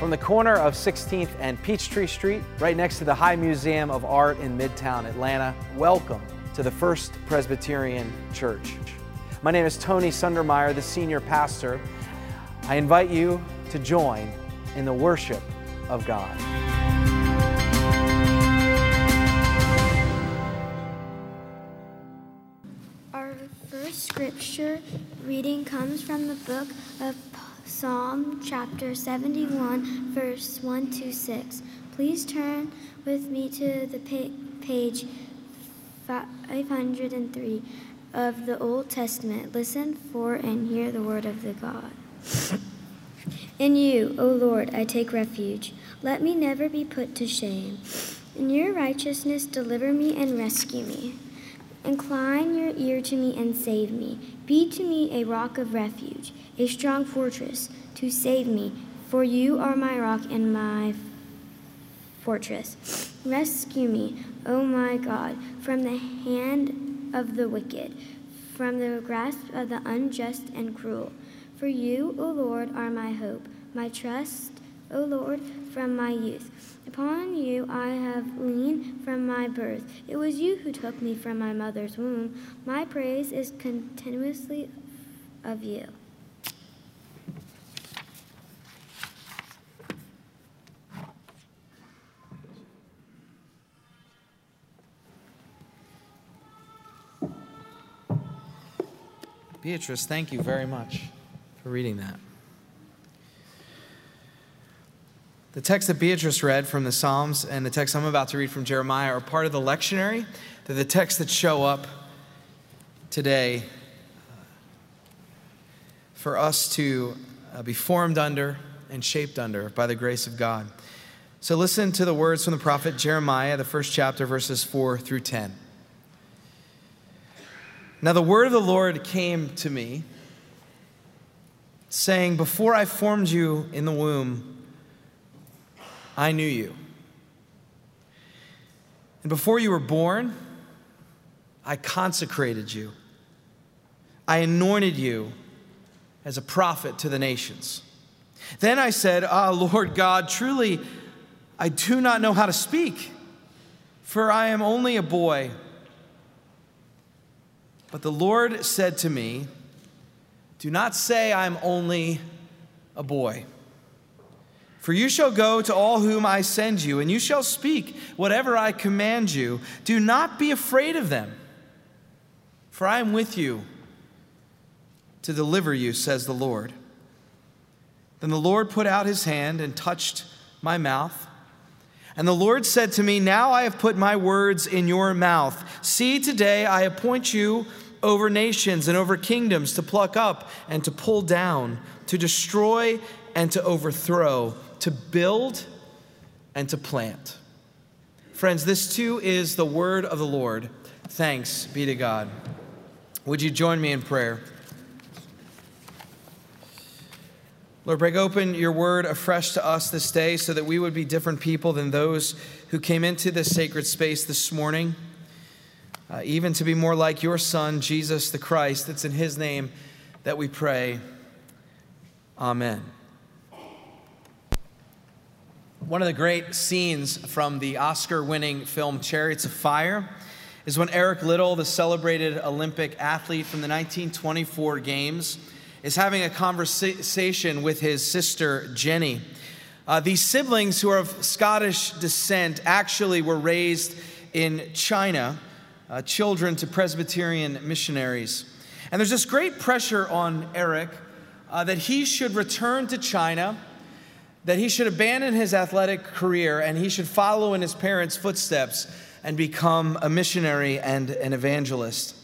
From the corner of 16th and Peachtree Street, right next to the High Museum of Art in Midtown Atlanta, welcome to the First Presbyterian Church. My name is Tony Sundermeier, the senior pastor. I invite you to join in the worship of God. Our first scripture reading comes from the book of Psalm chapter 71, verse 1 to 6. Please turn with me to the pa- page 503 of the Old Testament. Listen for and hear the word of the God. In you, O Lord, I take refuge. Let me never be put to shame. In your righteousness, deliver me and rescue me. Incline your ear to me and save me. Be to me a rock of refuge, a strong fortress to save me, for you are my rock and my fortress. Rescue me, O my God, from the hand of the wicked, from the grasp of the unjust and cruel. For you, O Lord, are my hope, my trust, O Lord, from my youth. Upon you I have leaned from my birth. It was you who took me from my mother's womb. My praise is continuously of you. Beatrice, thank you very much for reading that. The text that Beatrice read from the Psalms and the text I'm about to read from Jeremiah are part of the lectionary. They're the texts that show up today uh, for us to uh, be formed under and shaped under by the grace of God. So listen to the words from the prophet Jeremiah, the first chapter, verses 4 through 10. Now the word of the Lord came to me, saying, Before I formed you in the womb, I knew you. And before you were born, I consecrated you. I anointed you as a prophet to the nations. Then I said, Ah, Lord God, truly I do not know how to speak, for I am only a boy. But the Lord said to me, Do not say I'm only a boy. For you shall go to all whom I send you, and you shall speak whatever I command you. Do not be afraid of them, for I am with you to deliver you, says the Lord. Then the Lord put out his hand and touched my mouth. And the Lord said to me, Now I have put my words in your mouth. See, today I appoint you over nations and over kingdoms to pluck up and to pull down, to destroy and to overthrow, to build and to plant. Friends, this too is the word of the Lord. Thanks be to God. Would you join me in prayer? Lord, break open your word afresh to us this day so that we would be different people than those who came into this sacred space this morning, uh, even to be more like your Son, Jesus the Christ. It's in his name that we pray. Amen. One of the great scenes from the Oscar winning film Chariots of Fire is when Eric Liddell, the celebrated Olympic athlete from the 1924 Games, is having a conversation with his sister Jenny. Uh, these siblings, who are of Scottish descent, actually were raised in China, uh, children to Presbyterian missionaries. And there's this great pressure on Eric uh, that he should return to China, that he should abandon his athletic career, and he should follow in his parents' footsteps and become a missionary and an evangelist.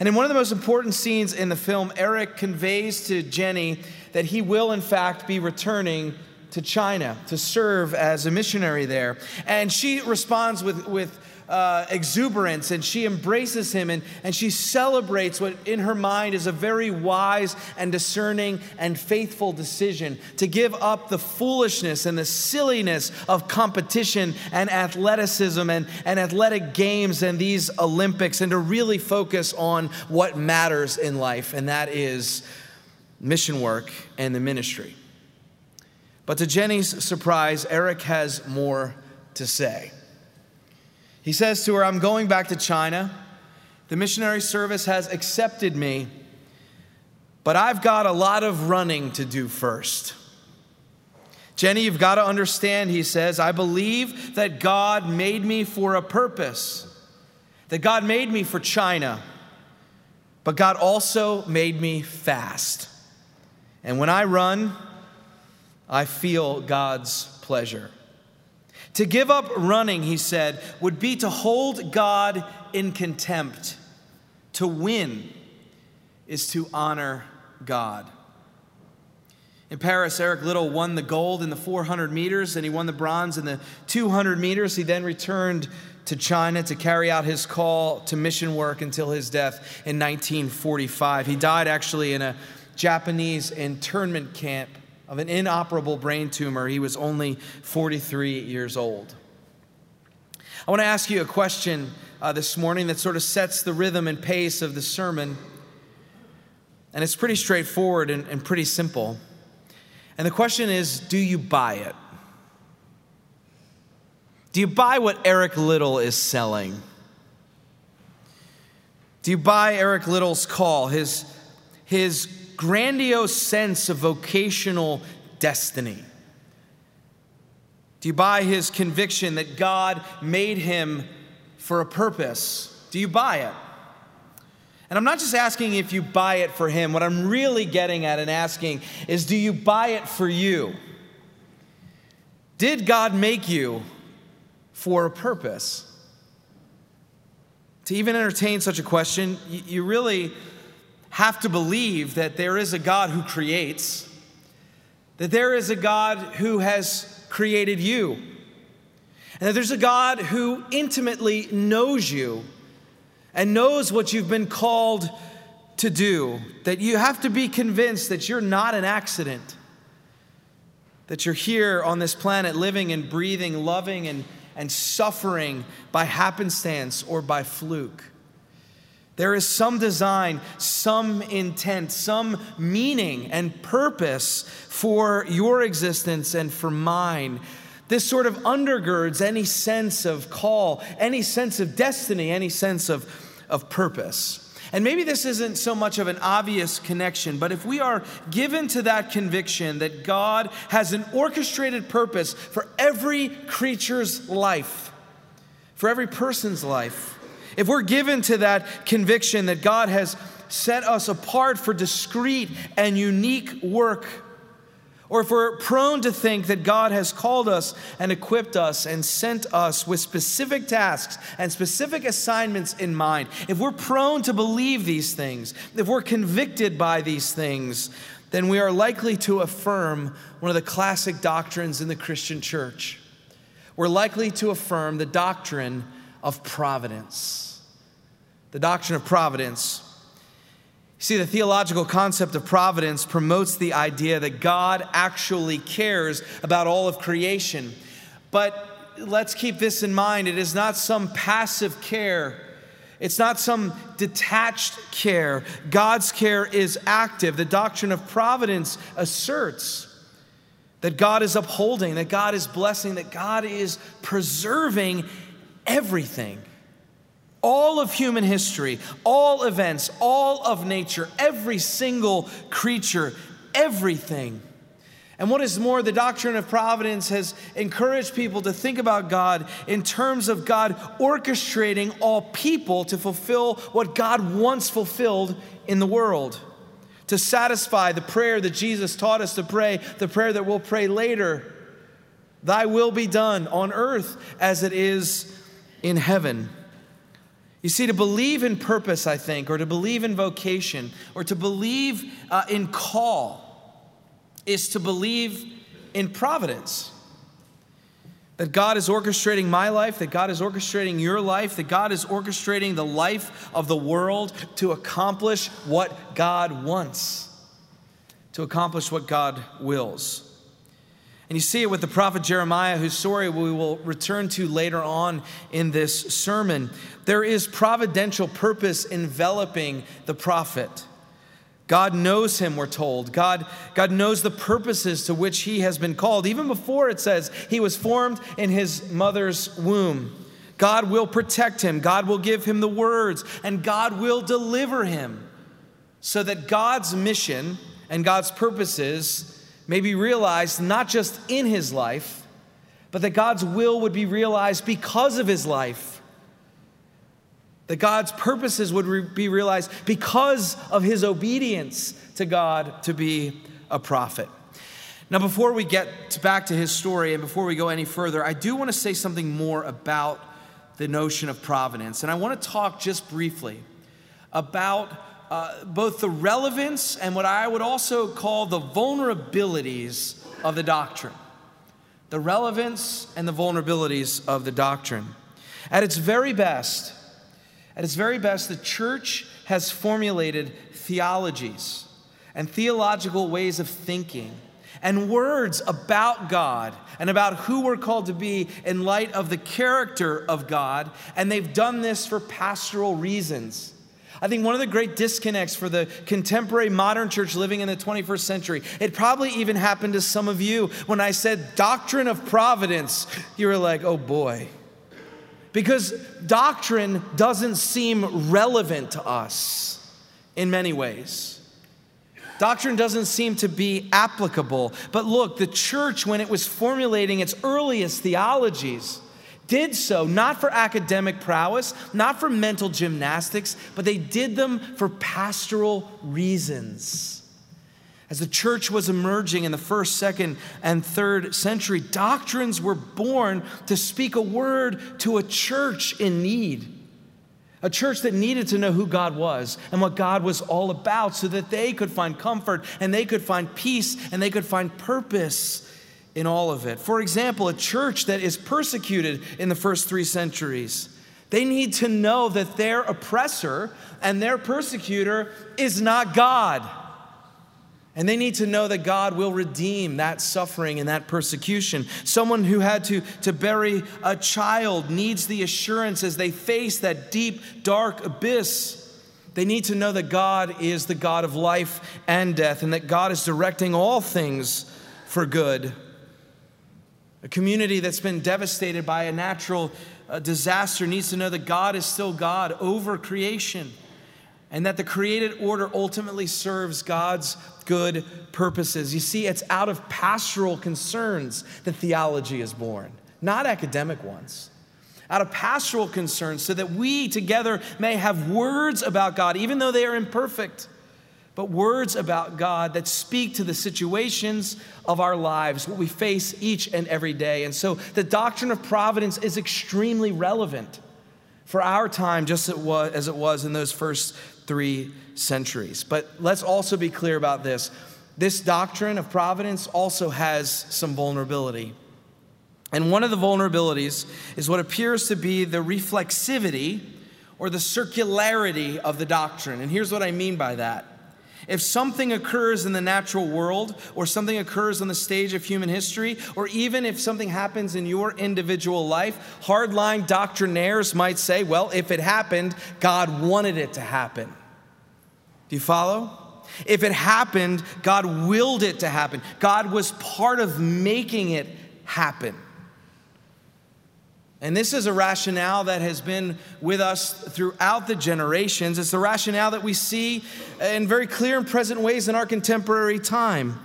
And in one of the most important scenes in the film, Eric conveys to Jenny that he will, in fact, be returning to China to serve as a missionary there. And she responds with, with uh, exuberance and she embraces him and, and she celebrates what in her mind is a very wise and discerning and faithful decision to give up the foolishness and the silliness of competition and athleticism and, and athletic games and these Olympics and to really focus on what matters in life, and that is mission work and the ministry. But to Jenny's surprise, Eric has more to say. He says to her, I'm going back to China. The missionary service has accepted me, but I've got a lot of running to do first. Jenny, you've got to understand, he says, I believe that God made me for a purpose, that God made me for China, but God also made me fast. And when I run, I feel God's pleasure. To give up running, he said, would be to hold God in contempt. To win is to honor God. In Paris, Eric Liddell won the gold in the 400 meters and he won the bronze in the 200 meters. He then returned to China to carry out his call to mission work until his death in 1945. He died actually in a Japanese internment camp of an inoperable brain tumor. He was only 43 years old. I want to ask you a question uh, this morning that sort of sets the rhythm and pace of the sermon. And it's pretty straightforward and, and pretty simple. And the question is do you buy it? Do you buy what Eric Liddell is selling? Do you buy Eric Liddell's call, his, his grandiose sense of vocational destiny? Do you buy his conviction that God made him for a purpose? Do you buy it? And I'm not just asking if you buy it for him. What I'm really getting at and asking is do you buy it for you? Did God make you for a purpose? To even entertain such a question, you really have to believe that there is a God who creates, that there is a God who has created you, and that there's a God who intimately knows you and knows what you've been called to do. That you have to be convinced that you're not an accident, that you're here on this planet living and breathing, loving and, and suffering by happenstance or by fluke. There is some design, some intent, some meaning and purpose for your existence and for mine. This sort of undergirds any sense of call, any sense of destiny, any sense of, of purpose. And maybe this isn't so much of an obvious connection, but if we are given to that conviction that God has an orchestrated purpose for every creature's life, for every person's life, if we're given to that conviction that God has set us apart for discreet and unique work, or if we're prone to think that God has called us and equipped us and sent us with specific tasks and specific assignments in mind, if we're prone to believe these things, if we're convicted by these things, then we are likely to affirm one of the classic doctrines in the Christian church. We're likely to affirm the doctrine of providence. The doctrine of providence. See, the theological concept of providence promotes the idea that God actually cares about all of creation. But let's keep this in mind it is not some passive care. It's not some detached care. God's care is active. The doctrine of providence asserts that God is upholding, that God is blessing, that God is preserving everything. All of human history, all events, all of nature, every single creature, everything. And what is more, the doctrine of providence has encouraged people to think about God in terms of God orchestrating all people to fulfill what God once fulfilled in the world, to satisfy the prayer that Jesus taught us to pray, the prayer that we'll pray later Thy will be done on earth as it is in heaven. You see, to believe in purpose, I think, or to believe in vocation, or to believe uh, in call, is to believe in providence. That God is orchestrating my life, that God is orchestrating your life, that God is orchestrating the life of the world to accomplish what God wants, to accomplish what God wills. And you see it with the prophet Jeremiah, whose story we will return to later on in this sermon. There is providential purpose enveloping the prophet. God knows him, we're told. God, God knows the purposes to which he has been called. Even before it says he was formed in his mother's womb. God will protect him, God will give him the words, and God will deliver him so that God's mission and God's purposes may be realized not just in his life, but that God's will would be realized because of his life that God's purposes would re- be realized because of his obedience to God to be a prophet. Now, before we get back to his story and before we go any further, I do want to say something more about the notion of providence. And I want to talk just briefly about uh, both the relevance and what I would also call the vulnerabilities of the doctrine. The relevance and the vulnerabilities of the doctrine. At its very best, at its very best, the church has formulated theologies and theological ways of thinking and words about God and about who we're called to be in light of the character of God, and they've done this for pastoral reasons. I think one of the great disconnects for the contemporary modern church living in the 21st century, it probably even happened to some of you when I said doctrine of providence. You were like, oh boy, because doctrine doesn't seem relevant to us in many ways. Doctrine doesn't seem to be applicable. But look, the church, when it was formulating its earliest theologies, did so not for academic prowess, not for mental gymnastics, but they did them for pastoral reasons. As the church was emerging in the first, second, and third century, doctrines were born to speak a word to a church in need. A church that needed to know who God was and what God was all about so that they could find comfort and they could find peace and they could find purpose in all of it. For example, a church that is persecuted in the first three centuries, they need to know that their oppressor and their persecutor is not God. And they need to know that God will redeem that suffering and that persecution. Someone who had to, to bury a child needs the assurance as they face that deep, dark abyss. They need to know that God is the God of life and death and that God is directing all things for good. A community that's been devastated by a natural uh, disaster needs to know that God is still God over creation and that the created order ultimately serves God's good purposes. You see, it's out of pastoral concerns that theology is born, not academic ones. Out of pastoral concerns, so that we together may have words about God, even though they are imperfect, but words about God that speak to the situations of our lives, what we face each and every day. And so the doctrine of providence is extremely relevant for our time, just as it was in those first three centuries. But let's also be clear about this this doctrine of providence also has some vulnerability. And one of the vulnerabilities is what appears to be the reflexivity or the circularity of the doctrine. And here's what I mean by that. If something occurs in the natural world, or something occurs on the stage of human history, or even if something happens in your individual life, hardline doctrinaires might say, well, if it happened, God wanted it to happen. Do you follow? If it happened, God willed it to happen. God was part of making it happen. And this is a rationale that has been with us throughout the generations. It's the rationale that we see in very clear and present ways in our contemporary time.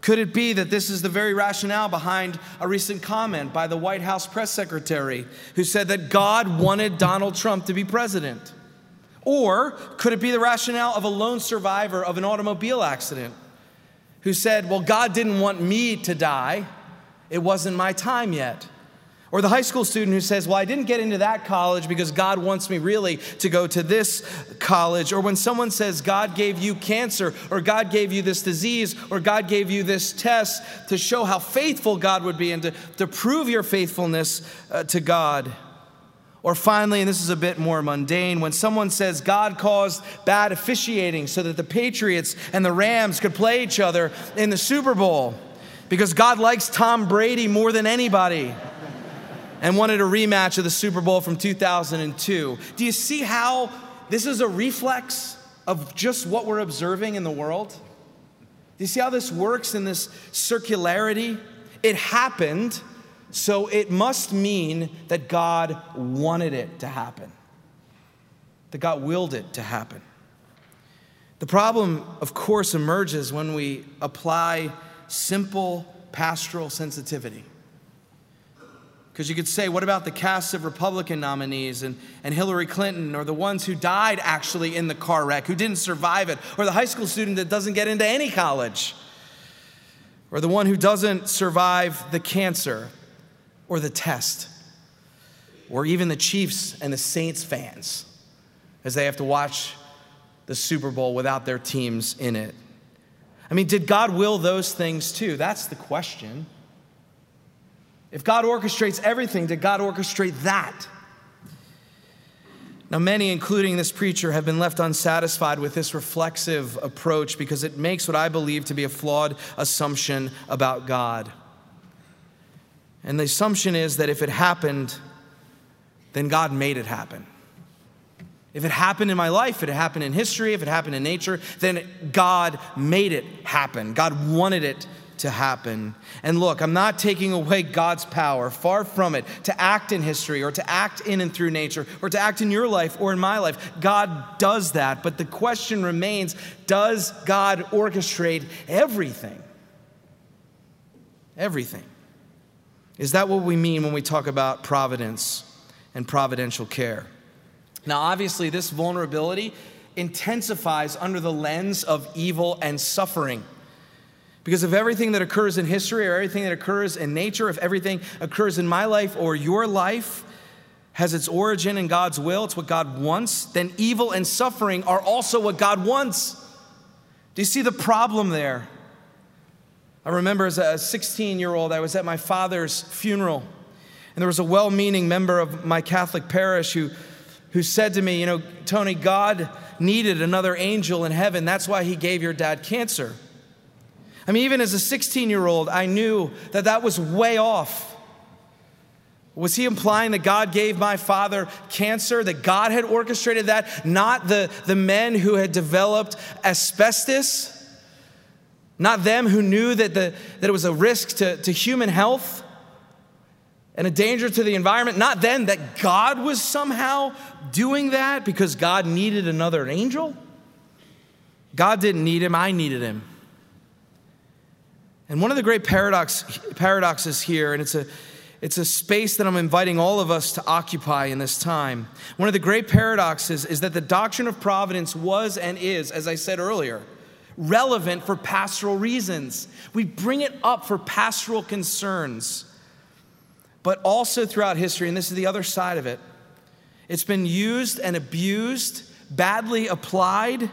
Could it be that this is the very rationale behind a recent comment by the White House press secretary who said that God wanted Donald Trump to be president? Or could it be the rationale of a lone survivor of an automobile accident who said, Well, God didn't want me to die, it wasn't my time yet? Or the high school student who says, Well, I didn't get into that college because God wants me really to go to this college. Or when someone says, God gave you cancer, or God gave you this disease, or God gave you this test to show how faithful God would be and to, to prove your faithfulness uh, to God. Or finally, and this is a bit more mundane, when someone says God caused bad officiating so that the Patriots and the Rams could play each other in the Super Bowl because God likes Tom Brady more than anybody and wanted a rematch of the Super Bowl from 2002. Do you see how this is a reflex? of just what we're observing in the world? Do you see how this works in this circularity? It happened, so it must mean that God wanted it to happen, that God willed it to happen. The problem, of course, emerges when we apply simple pastoral sensitivity. Because you could say, what about the cast of Republican nominees and, and Hillary Clinton, or the ones who died actually in the car wreck, who didn't survive it, or the high school student that doesn't get into any college, or the one who doesn't survive the cancer or the test, or even the Chiefs and the Saints fans as they have to watch the Super Bowl without their teams in it? I mean, did God will those things too? That's the question. If God orchestrates everything, did God orchestrate that? Now, many, including this preacher, have been left unsatisfied with this reflexive approach because it makes what I believe to be a flawed assumption about God. And the assumption is that if it happened, then God made it happen. If it happened in my life, if it happened in history, if it happened in nature, then God made it happen. God wanted it to happen. And look, I'm not taking away God's power, far from it, to act in history or to act in and through nature or to act in your life or in my life. God does that. But the question remains does God orchestrate everything? Everything. Is that what we mean when we talk about providence and providential care? Now, obviously, this vulnerability intensifies under the lens of evil and suffering. Because if everything that occurs in history or everything that occurs in nature, if everything occurs in my life or your life has its origin in God's will, it's what God wants, then evil and suffering are also what God wants. Do you see the problem there? I remember as a 16 year old, I was at my father's funeral, and there was a well meaning member of my Catholic parish who, who said to me, You know, Tony, God needed another angel in heaven. That's why he gave your dad cancer. I mean, even as a 16 year old, I knew that that was way off. Was he implying that God gave my father cancer, that God had orchestrated that, not the, the men who had developed asbestos? Not them who knew that, the, that it was a risk to, to human health and a danger to the environment? Not then that God was somehow doing that because God needed another angel? God didn't need him, I needed him. And one of the great paradox, paradoxes here, and it's a, it's a space that I'm inviting all of us to occupy in this time. One of the great paradoxes is that the doctrine of providence was and is, as I said earlier, relevant for pastoral reasons. We bring it up for pastoral concerns. But also throughout history, and this is the other side of it, it's been used and abused, badly applied,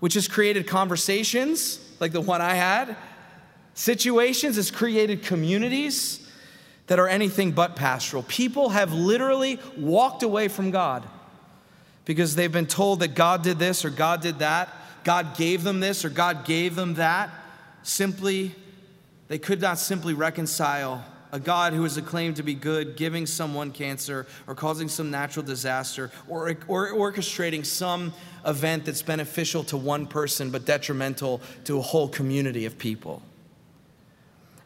which has created conversations like the one I had situations, has created communities that are anything but pastoral. People have literally walked away from God because they've been told that God did this or God did that, God gave them this or God gave them that. Simply, they could not simply reconcile a God who is acclaimed to be good, giving someone cancer or causing some natural disaster or, or orchestrating some event that's beneficial to one person but detrimental to a whole community of people.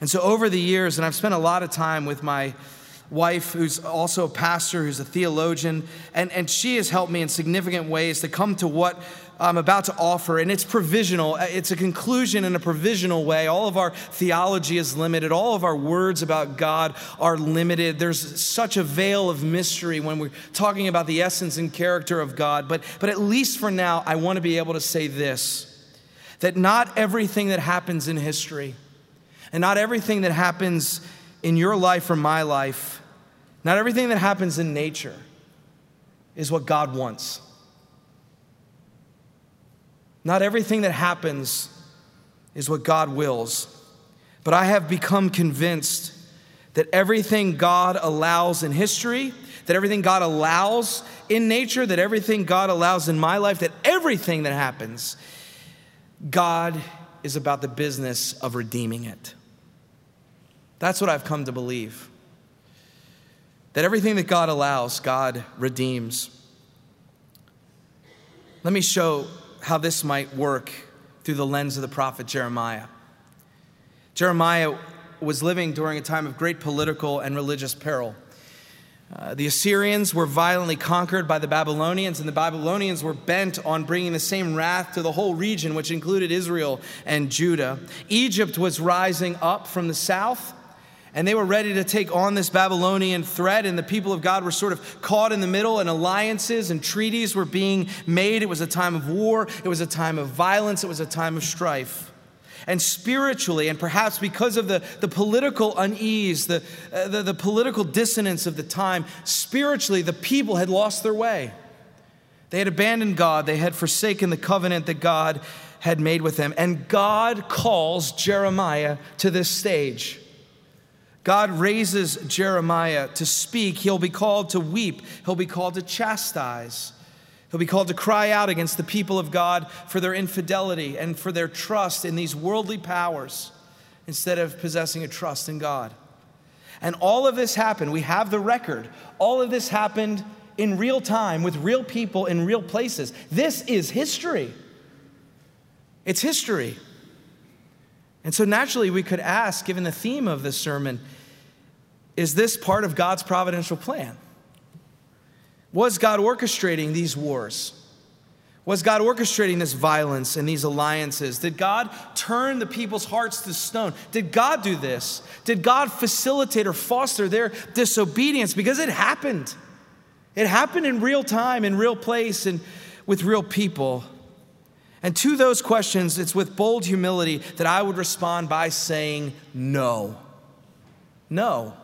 And so over the years, and I've spent a lot of time with my wife, who's also a pastor, who's a theologian, and, and she has helped me in significant ways to come to what I'm about to offer. And it's provisional, it's a conclusion in a provisional way. All of our theology is limited, all of our words about God are limited. There's such a veil of mystery when we're talking about the essence and character of God. But, but at least for now, I want to be able to say this that not everything that happens in history, and not everything that happens in your life or my life, not everything that happens in nature is what God wants. Not everything that happens is what God wills. But I have become convinced that everything God allows in history, that everything God allows in nature, that everything God allows in my life, that everything that happens, God is about the business of redeeming it. That's what I've come to believe. That everything that God allows, God redeems. Let me show how this might work through the lens of the prophet Jeremiah. Jeremiah was living during a time of great political and religious peril. Uh, the Assyrians were violently conquered by the Babylonians, and the Babylonians were bent on bringing the same wrath to the whole region, which included Israel and Judah. Egypt was rising up from the south, and they were ready to take on this Babylonian threat, and the people of God were sort of caught in the middle, and alliances and treaties were being made. It was a time of war, it was a time of violence, it was a time of strife. And spiritually, and perhaps because of the, the political unease, the, uh, the, the political dissonance of the time, spiritually, the people had lost their way. They had abandoned God, they had forsaken the covenant that God had made with them. And God calls Jeremiah to this stage. God raises Jeremiah to speak. He'll be called to weep, he'll be called to chastise. He'll be called to cry out against the people of God for their infidelity and for their trust in these worldly powers instead of possessing a trust in God. And all of this happened. We have the record. All of this happened in real time with real people in real places. This is history. It's history. And so naturally, we could ask, given the theme of this sermon, is this part of God's providential plan? Was God orchestrating these wars? Was God orchestrating this violence and these alliances? Did God turn the people's hearts to stone? Did God do this? Did God facilitate or foster their disobedience? Because it happened. It happened in real time, in real place, and with real people. And to those questions, it's with bold humility that I would respond by saying no. No.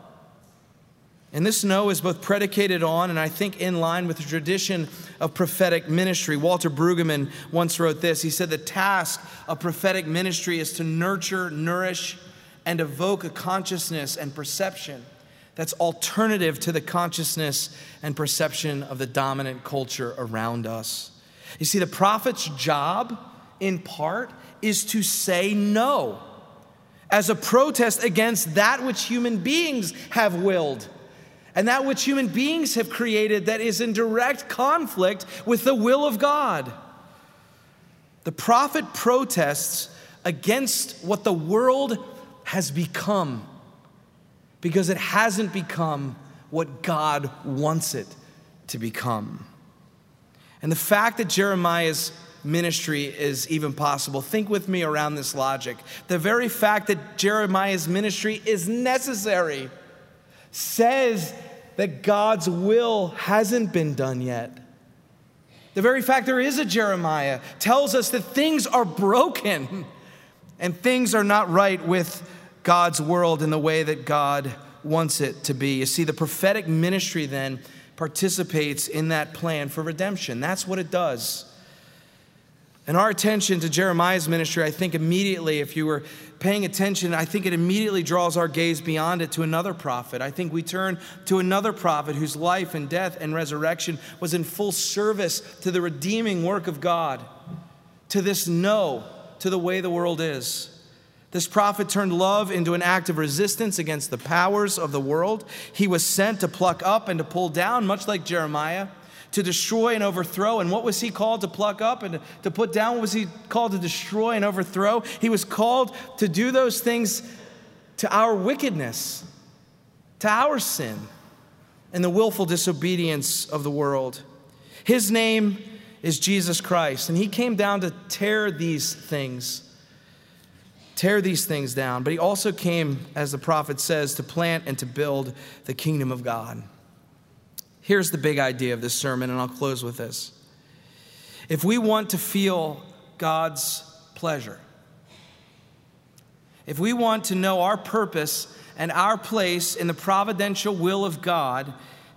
And this no is both predicated on and I think in line with the tradition of prophetic ministry. Walter Brueggemann once wrote this. He said, The task of prophetic ministry is to nurture, nourish, and evoke a consciousness and perception that's alternative to the consciousness and perception of the dominant culture around us. You see, the prophet's job, in part, is to say no as a protest against that which human beings have willed and that which human beings have created that is in direct conflict with the will of God. The prophet protests against what the world has become because it hasn't become what God wants it to become. And the fact that Jeremiah's ministry is even possible, think with me around this logic. The very fact that Jeremiah's ministry is necessary says that God's will hasn't been done yet. The very fact there is a Jeremiah tells us that things are broken and things are not right with God's world in the way that God wants it to be. You see, the prophetic ministry then participates in that plan for redemption. That's what it does. And our attention to Jeremiah's ministry, I think immediately, if you were paying attention, I think it immediately draws our gaze beyond it to another prophet. I think we turn to another prophet whose life and death and resurrection was in full service to the redeeming work of God, to this no to the way the world is. This prophet turned love into an act of resistance against the powers of the world. He was sent to pluck up and to pull down, much like Jeremiah to destroy and overthrow. And what was he called to pluck up and to put down? What was he called to destroy and overthrow? He was called to do those things to our wickedness, to our sin, and the willful disobedience of the world. His name is Jesus Christ, and he came down to tear these things. Tear these things down, but he also came, as the prophet says, to plant and to build the kingdom of God. Here's the big idea of this sermon, and I'll close with this. If we want to feel God's pleasure, if we want to know our purpose and our place in the providential will of God,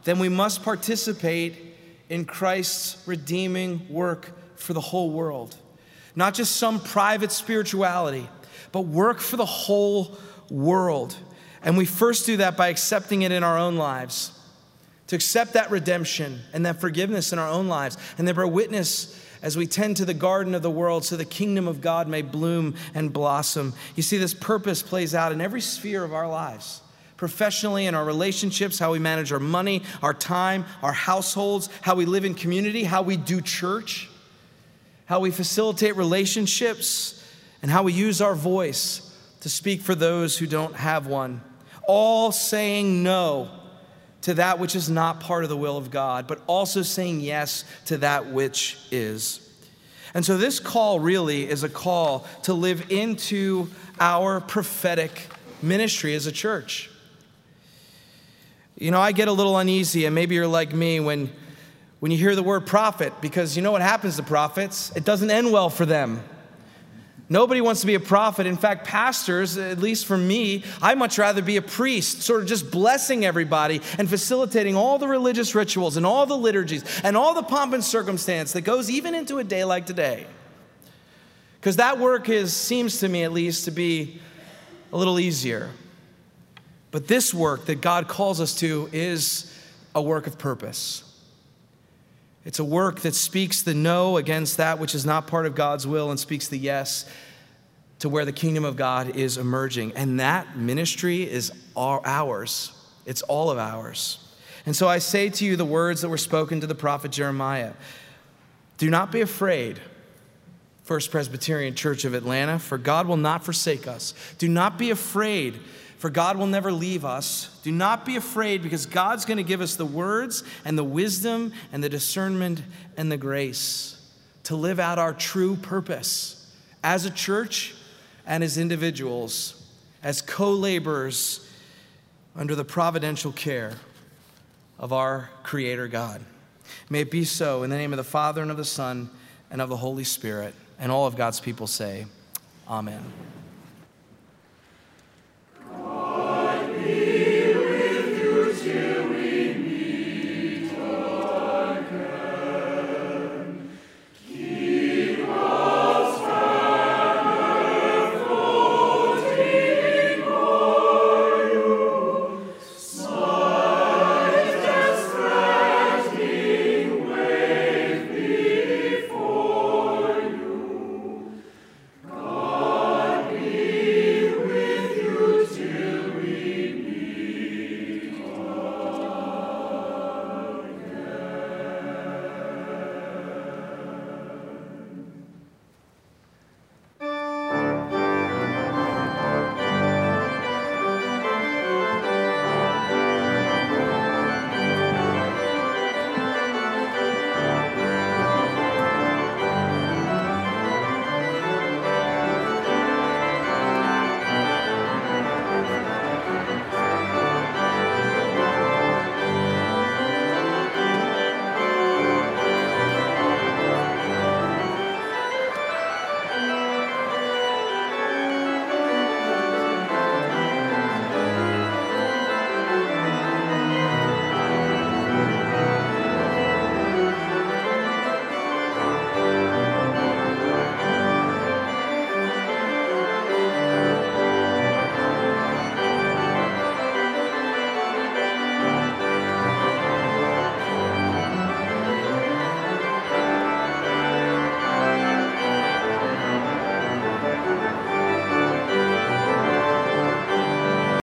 then we must participate in Christ's redeeming work for the whole world. Not just some private spirituality, but work for the whole world. And we first do that by accepting it in our own lives to accept that redemption and that forgiveness in our own lives, and then bear witness as we tend to the garden of the world so the kingdom of God may bloom and blossom. You see, this purpose plays out in every sphere of our lives professionally, in our relationships, how we manage our money, our time, our households, how we live in community, how we do church. how we facilitate relationships, and how we use our voice to speak for those who don't have one. All saying no to that which is not part of the will of God, but also saying yes to that which is. And so, this call really is a call to live into our prophetic ministry as a church. You know, I get a little uneasy, and maybe you're like me when, when you hear the word prophet, because you know what happens to prophets? It doesn't end well for them. Nobody wants to be a prophet. In fact, pastors, at least for me, I much rather be a priest, sort of just blessing everybody and facilitating all the religious rituals and all the liturgies and all the pomp and circumstance that goes even into a day like today. Because that work is, seems to me at least, to be a little easier. But this work that God calls us to is a work of purpose. It's a work that speaks the no against that which is not part of God's will and speaks the yes to where the kingdom of God is emerging. And that ministry is ours, it's all of ours. And so I say to you the words that were spoken to the prophet Jeremiah Do not be afraid. First Presbyterian Church of Atlanta, for God will not forsake us. Do not be afraid for God will never leave us. Do not be afraid because God's going to give us the words and the wisdom and the discernment and the grace to live out our true purpose as a church and as individuals, as co laborers under the providential care of our Creator God. May it be so in the name of the Father and of the Son and of the Holy Spirit. And all of God's people say, Amen.